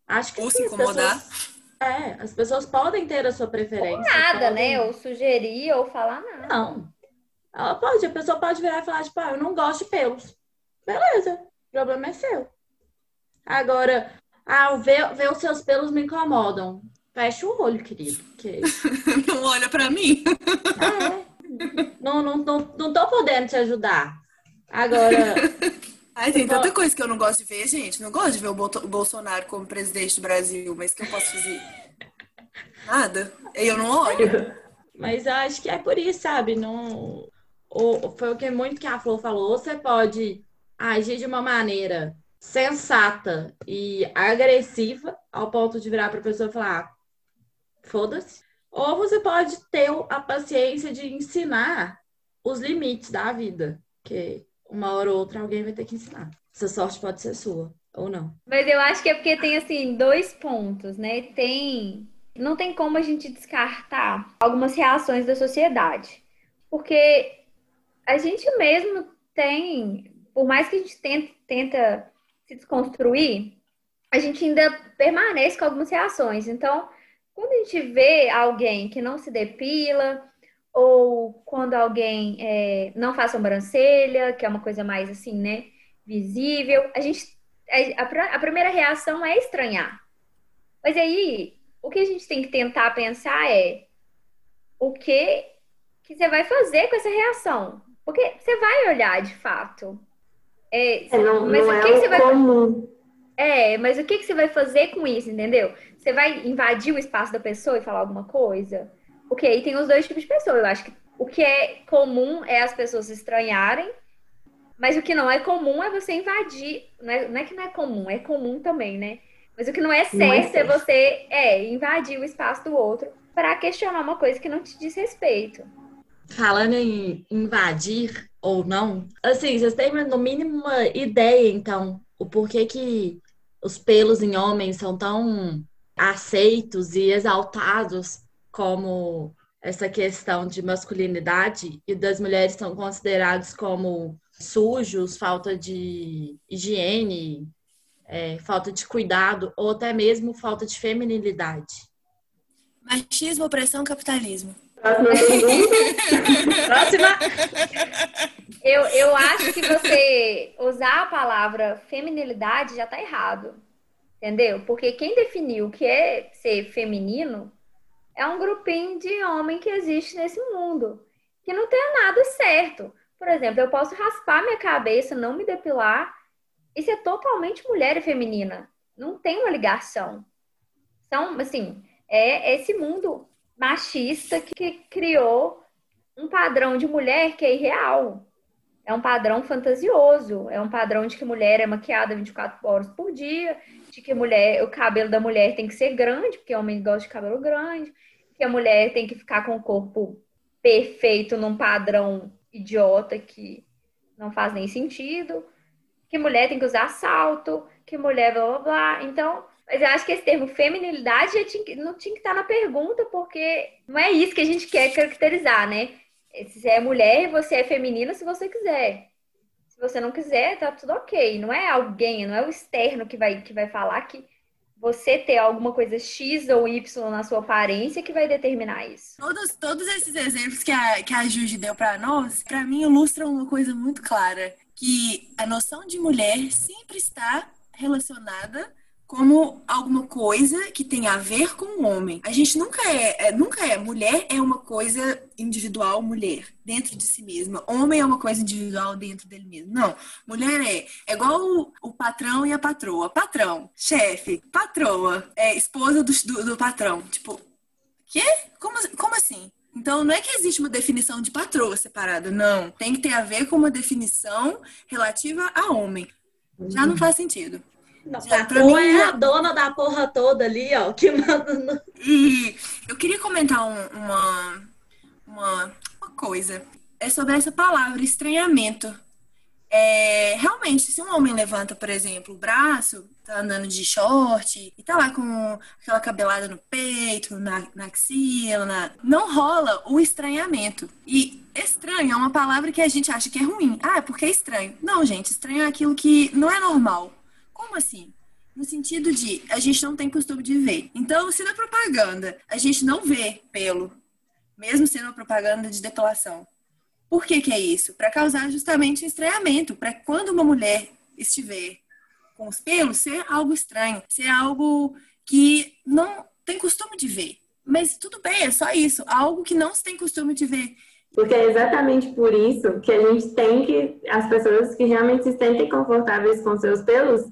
Acho que ou sim, se incomodar. Pessoas, é, as pessoas podem ter a sua preferência. Ou nada, podem... né? Ou sugerir ou falar nada. Não. Ela pode, a pessoa pode virar e falar, tipo, ah, eu não gosto de pelos. Beleza, o problema é seu. Agora, ah, ver, ver os seus pelos me incomodam. Fecha o olho, querido. Que... não olha para mim. É. Não, não, não, não tô podendo te ajudar. Agora. Ai, tem tanta coisa que eu não gosto de ver, gente. Não gosto de ver o Bolsonaro como presidente do Brasil, mas que eu posso fazer? Nada. Eu não olho. Mas acho que é por isso, sabe? Não... O, foi o que muito que a Flor falou. Você pode agir de uma maneira sensata e agressiva ao ponto de virar para a pessoa e falar: ah, foda-se. Ou você pode ter a paciência de ensinar os limites da vida, que uma hora ou outra alguém vai ter que ensinar. Essa sorte pode ser sua ou não. Mas eu acho que é porque tem assim dois pontos, né? Tem não tem como a gente descartar algumas reações da sociedade. Porque a gente mesmo tem, por mais que a gente tenta, tenta se desconstruir, a gente ainda permanece com algumas reações. Então, quando a gente vê alguém que não se depila, ou quando alguém é, não faz sobrancelha, que é uma coisa mais assim, né, visível, a gente a, a primeira reação é estranhar. Mas aí, o que a gente tem que tentar pensar é o que que você vai fazer com essa reação? Porque você vai olhar de fato. É, é, não, mas não o que, é que você vai comum. É, mas o que, que você vai fazer com isso, entendeu? Você vai invadir o espaço da pessoa e falar alguma coisa? Porque aí tem os dois tipos de pessoa. Eu acho que o que é comum é as pessoas estranharem, mas o que não é comum é você invadir. Não é, não é que não é comum, é comum também, né? Mas o que não é certo, não é, certo. é você é, invadir o espaço do outro para questionar uma coisa que não te diz respeito. Falando em invadir ou não, assim, vocês têm no mínimo uma ideia, então, o porquê que os pelos em homens são tão aceitos e exaltados como essa questão de masculinidade e das mulheres são considerados como sujos, falta de higiene, é, falta de cuidado ou até mesmo falta de feminilidade. Machismo, opressão, capitalismo. Próxima. Eu, eu acho que você usar a palavra feminilidade já está errado. Entendeu? Porque quem definiu o que é ser feminino é um grupinho de homem que existe nesse mundo. Que não tem nada certo. Por exemplo, eu posso raspar minha cabeça, não me depilar, e ser totalmente mulher e feminina. Não tem uma ligação. São, assim, é esse mundo machista que criou um padrão de mulher que é irreal. É um padrão fantasioso, é um padrão de que mulher é maquiada 24 horas por dia, de que mulher, o cabelo da mulher tem que ser grande, porque homem gosta de cabelo grande, que a mulher tem que ficar com o corpo perfeito num padrão idiota que não faz nem sentido, que mulher tem que usar salto, que mulher blá blá blá. Então, mas eu acho que esse termo feminilidade não tinha que estar na pergunta, porque não é isso que a gente quer caracterizar, né? Se é mulher, você é feminina se você quiser. Se você não quiser, tá tudo ok. Não é alguém, não é o externo que vai, que vai falar que você ter alguma coisa X ou Y na sua aparência que vai determinar isso. Todos, todos esses exemplos que a, que a Juji deu para nós, para mim ilustram uma coisa muito clara, que a noção de mulher sempre está relacionada como alguma coisa que tem a ver com o homem. A gente nunca é, é, nunca é. Mulher é uma coisa individual, mulher, dentro de si mesma. Homem é uma coisa individual dentro dele mesmo. Não. Mulher é, é igual o, o patrão e a patroa. Patrão, chefe, patroa, é esposa do, do, do patrão. Tipo, quê? Como, como assim? Então, não é que existe uma definição de patroa separada, não. Tem que ter a ver com uma definição relativa a homem. Já não faz sentido. Não, é a dona da porra toda ali, ó, que manda no... E eu queria comentar um, uma, uma, uma coisa. É sobre essa palavra, estranhamento. é, realmente, se um homem levanta, por exemplo, o braço, tá andando de short e tá lá com aquela cabelada no peito, na, na axila, na... não rola o estranhamento. E estranho é uma palavra que a gente acha que é ruim. Ah, porque é estranho. Não, gente, estranho é aquilo que não é normal. Como assim? No sentido de a gente não tem costume de ver. Então, se na propaganda a gente não vê pelo, mesmo sendo uma propaganda de depilação, por que, que é isso? Para causar justamente um estranhamento, para quando uma mulher estiver com os pelos, ser algo estranho, ser algo que não tem costume de ver. Mas tudo bem, é só isso, algo que não se tem costume de ver. Porque é exatamente por isso que a gente tem que, as pessoas que realmente se sentem confortáveis com seus pelos,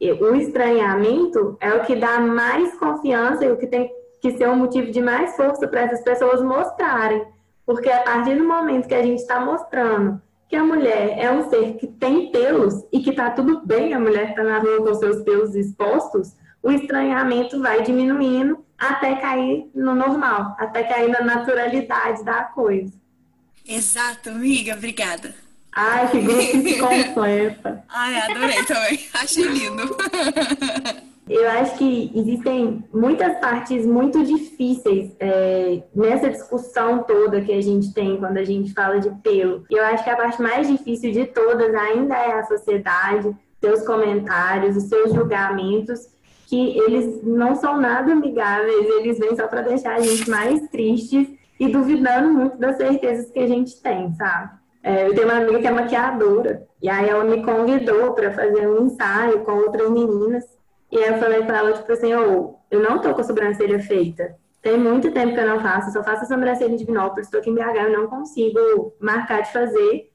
o estranhamento é o que dá mais confiança e o que tem que ser um motivo de mais força para essas pessoas mostrarem. Porque a partir do momento que a gente está mostrando que a mulher é um ser que tem pelos e que está tudo bem a mulher estar tá na rua com seus pelos expostos, o estranhamento vai diminuindo até cair no normal, até cair na naturalidade da coisa. Exato, amiga, obrigada. Ai, que grupo completa. Ai, adorei também. Achei lindo. Eu acho que existem muitas partes muito difíceis é, nessa discussão toda que a gente tem quando a gente fala de pelo. Eu acho que a parte mais difícil de todas ainda é a sociedade, seus comentários, os seus julgamentos, que eles não são nada amigáveis, eles vêm só para deixar a gente mais tristes e duvidando muito das certezas que a gente tem, sabe? É, eu tenho uma amiga que é maquiadora, e aí ela me convidou para fazer um ensaio com outras meninas. E aí eu falei pra ela, tipo assim, oh, eu não tô com a sobrancelha feita. Tem muito tempo que eu não faço, só faço a sobrancelha de Divinópolis, estou aqui em BH, eu não consigo marcar de fazer.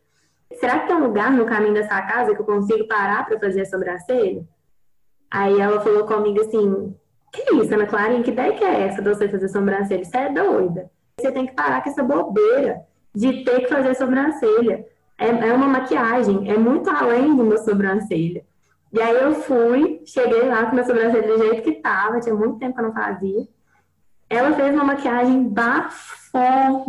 Será que tem um lugar no caminho dessa casa que eu consigo parar para fazer a sobrancelha? Aí ela falou comigo assim, que isso, Ana Clarinha, que ideia que é essa de você fazer sobrancelha? Você é doida. Você tem que parar com essa bobeira de ter que fazer sobrancelha. É, é uma maquiagem, é muito além de uma sobrancelha. E aí eu fui, cheguei lá com minha sobrancelha do jeito que tava, tinha muito tempo que eu não fazia. Ela fez uma maquiagem bafônica.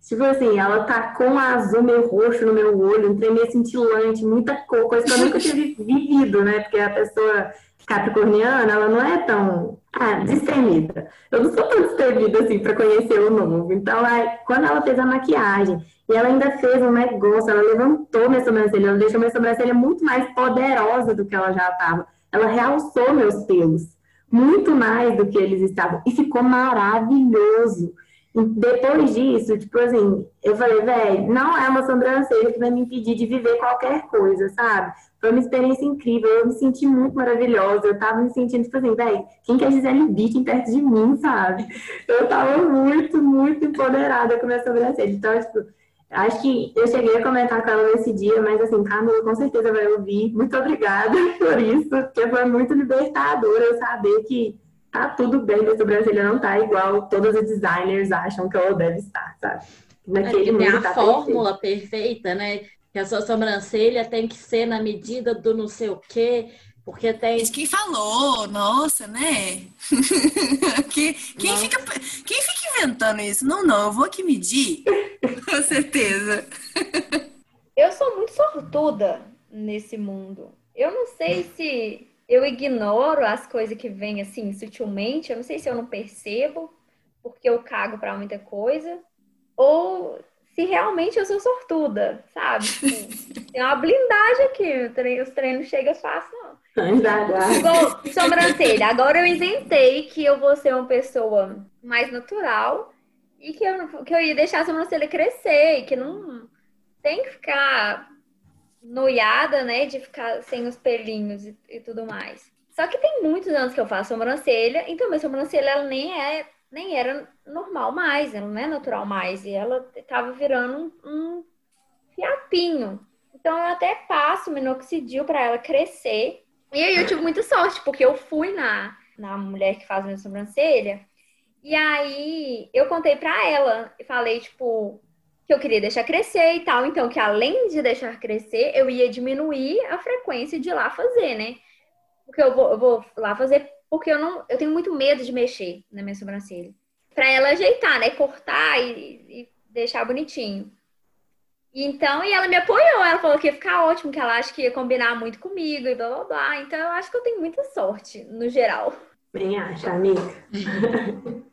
Tipo assim, ela tá com azul meio roxo no meu olho, um trem meio cintilante, muita cor, coisa que eu nunca tive vivido, né? Porque a pessoa capricorniana, ela não é tão ah, destemida. Eu não sou tão destemida assim para conhecer o novo. Então, aí, quando ela fez a maquiagem e ela ainda fez um negócio, ela levantou minha sobrancelha, ela deixou minha sobrancelha muito mais poderosa do que ela já estava. Ela realçou meus pelos, muito mais do que eles estavam. E ficou maravilhoso. Depois disso, tipo assim, eu falei, velho, não é uma sobrancelha que vai me impedir de viver qualquer coisa, sabe? Foi uma experiência incrível, eu me senti muito maravilhosa. Eu tava me sentindo, tipo assim, velho, quem quer Gisele Bündchen perto de mim, sabe? Eu tava muito, muito empoderada com a minha sobrancelha. Então, tipo, Acho que eu cheguei a comentar com ela nesse dia, mas assim, Camila com certeza vai ouvir. Muito obrigada por isso, porque foi muito libertador eu saber que tá tudo bem, minha sobrancelha não tá igual todos os designers acham que ela deve estar, sabe? Naquele é tem a tá fórmula perfeita. perfeita, né? Que a sua sobrancelha tem que ser na medida do não sei o quê. Porque tem. Quem falou, nossa, né? que, quem, fica, quem fica inventando isso? Não, não, eu vou aqui medir. Com certeza. eu sou muito sortuda nesse mundo. Eu não sei se eu ignoro as coisas que vêm assim sutilmente. Eu não sei se eu não percebo, porque eu cago para muita coisa. Ou se realmente eu sou sortuda, sabe? Tipo, tem uma blindagem aqui. Os treinos chegam fácil, não. Igual sobrancelha. Agora eu inventei que eu vou ser uma pessoa mais natural e que eu, que eu ia deixar a sobrancelha crescer e que não tem que ficar noiada, né? De ficar sem os pelinhos e, e, tudo mais. Só que tem muitos anos que eu faço sobrancelha, então minha sobrancelha ela nem é nem era normal mais, ela não é natural mais, e ela tava virando um, um fiapinho. Então eu até passo minoxidil para ela crescer e aí eu tive muita sorte, porque eu fui na, na mulher que faz minha sobrancelha, e aí eu contei pra ela e falei, tipo, que eu queria deixar crescer e tal. Então, que além de deixar crescer, eu ia diminuir a frequência de lá fazer, né? Porque eu vou, eu vou lá fazer porque eu não. Eu tenho muito medo de mexer na minha sobrancelha. Pra ela ajeitar, né? Cortar e, e deixar bonitinho. Então, e ela me apoiou, ela falou que ia ficar ótimo, que ela acha que ia combinar muito comigo e blá blá blá. Então, eu acho que eu tenho muita sorte, no geral. Bem acho, amiga.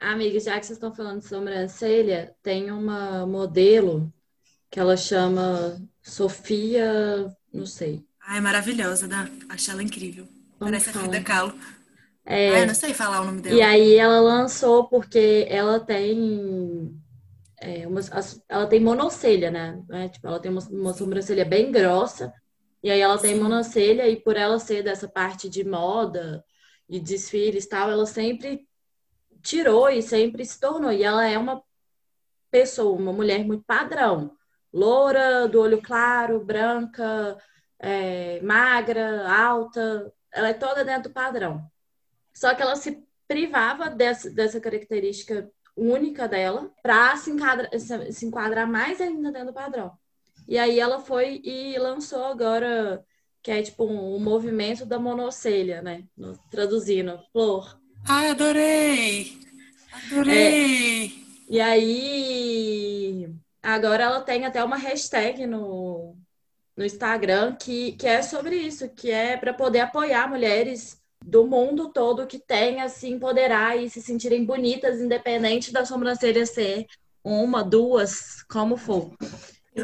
amiga, já que vocês estão falando de sobrancelha, tem uma modelo que ela chama Sofia, não sei. Ai, maravilhosa, né? Acho ela incrível. Como Parece fala? a Frida Kahlo. É, Ai, eu não sei falar o nome dela. E aí ela lançou porque ela tem é, uma, ela tem monocelha, né? É, tipo, ela tem uma, uma sobrancelha bem grossa, e aí ela tem Sim. monocelha, e por ela ser dessa parte de moda e desfiles e tal, ela sempre tirou e sempre se tornou. E ela é uma pessoa, uma mulher muito padrão. Loura, do olho claro, branca, é, magra, alta. Ela é toda dentro do padrão. Só que ela se privava dessa, dessa característica única dela para se se enquadrar mais ainda dentro do padrão. E aí ela foi e lançou agora, que é tipo um, um movimento da monocelha, né? Traduzindo, flor. Ai, adorei! Adorei! É, e aí, agora ela tem até uma hashtag no, no Instagram que, que é sobre isso, que é para poder apoiar mulheres do mundo todo que tenha se empoderar e se sentirem bonitas, independente da sobrancelha ser uma, duas, como for.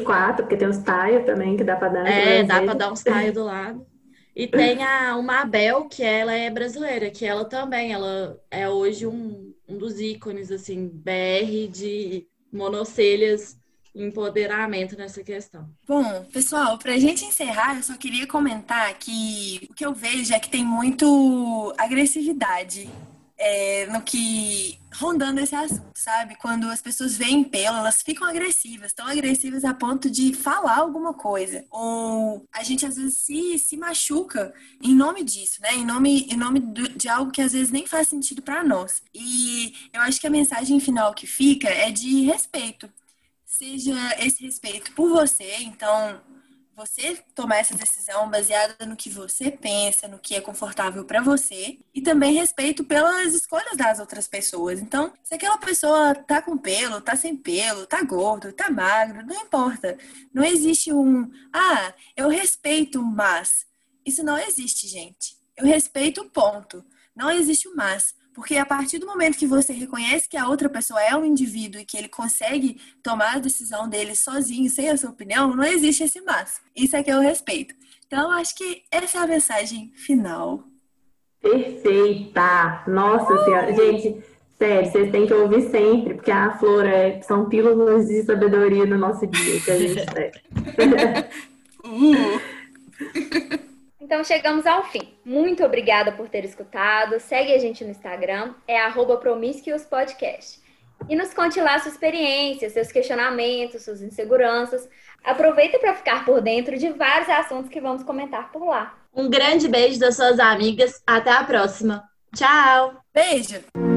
Quatro, porque tem os taio também que dá para dar. É, dá para dar uns taio do lado. E tem a uma Abel, que ela é brasileira, que ela também, ela é hoje um, um dos ícones, assim, BR de monocelhas empoderamento nessa questão. Bom, pessoal, para a gente encerrar, eu só queria comentar que o que eu vejo é que tem muito agressividade é, no que rondando esse assunto, sabe? Quando as pessoas veem pelo, elas ficam agressivas, tão agressivas a ponto de falar alguma coisa. Ou a gente às vezes se, se machuca em nome disso, né? Em nome, em nome de algo que às vezes nem faz sentido para nós. E eu acho que a mensagem final que fica é de respeito seja esse respeito por você, então você tomar essa decisão baseada no que você pensa, no que é confortável para você, e também respeito pelas escolhas das outras pessoas. Então, se aquela pessoa tá com pelo, tá sem pelo, tá gordo, tá magro, não importa. Não existe um, ah, eu respeito, mas isso não existe, gente. Eu respeito, ponto. Não existe o mas. Porque a partir do momento que você reconhece que a outra pessoa é um indivíduo e que ele consegue tomar a decisão dele sozinho, sem a sua opinião, não existe esse mas. Isso é que eu respeito. Então, acho que essa é a mensagem final. Perfeita! Nossa! Senhora! Gente, sério, vocês têm que ouvir sempre, porque a Flora é, são pílulas de sabedoria no nosso dia que a gente tem. uh! Então chegamos ao fim. Muito obrigada por ter escutado. Segue a gente no Instagram, é promiscuouspodcast. E nos conte lá sua experiência, seus questionamentos, suas inseguranças. Aproveita para ficar por dentro de vários assuntos que vamos comentar por lá. Um grande beijo das suas amigas. Até a próxima. Tchau. Beijo.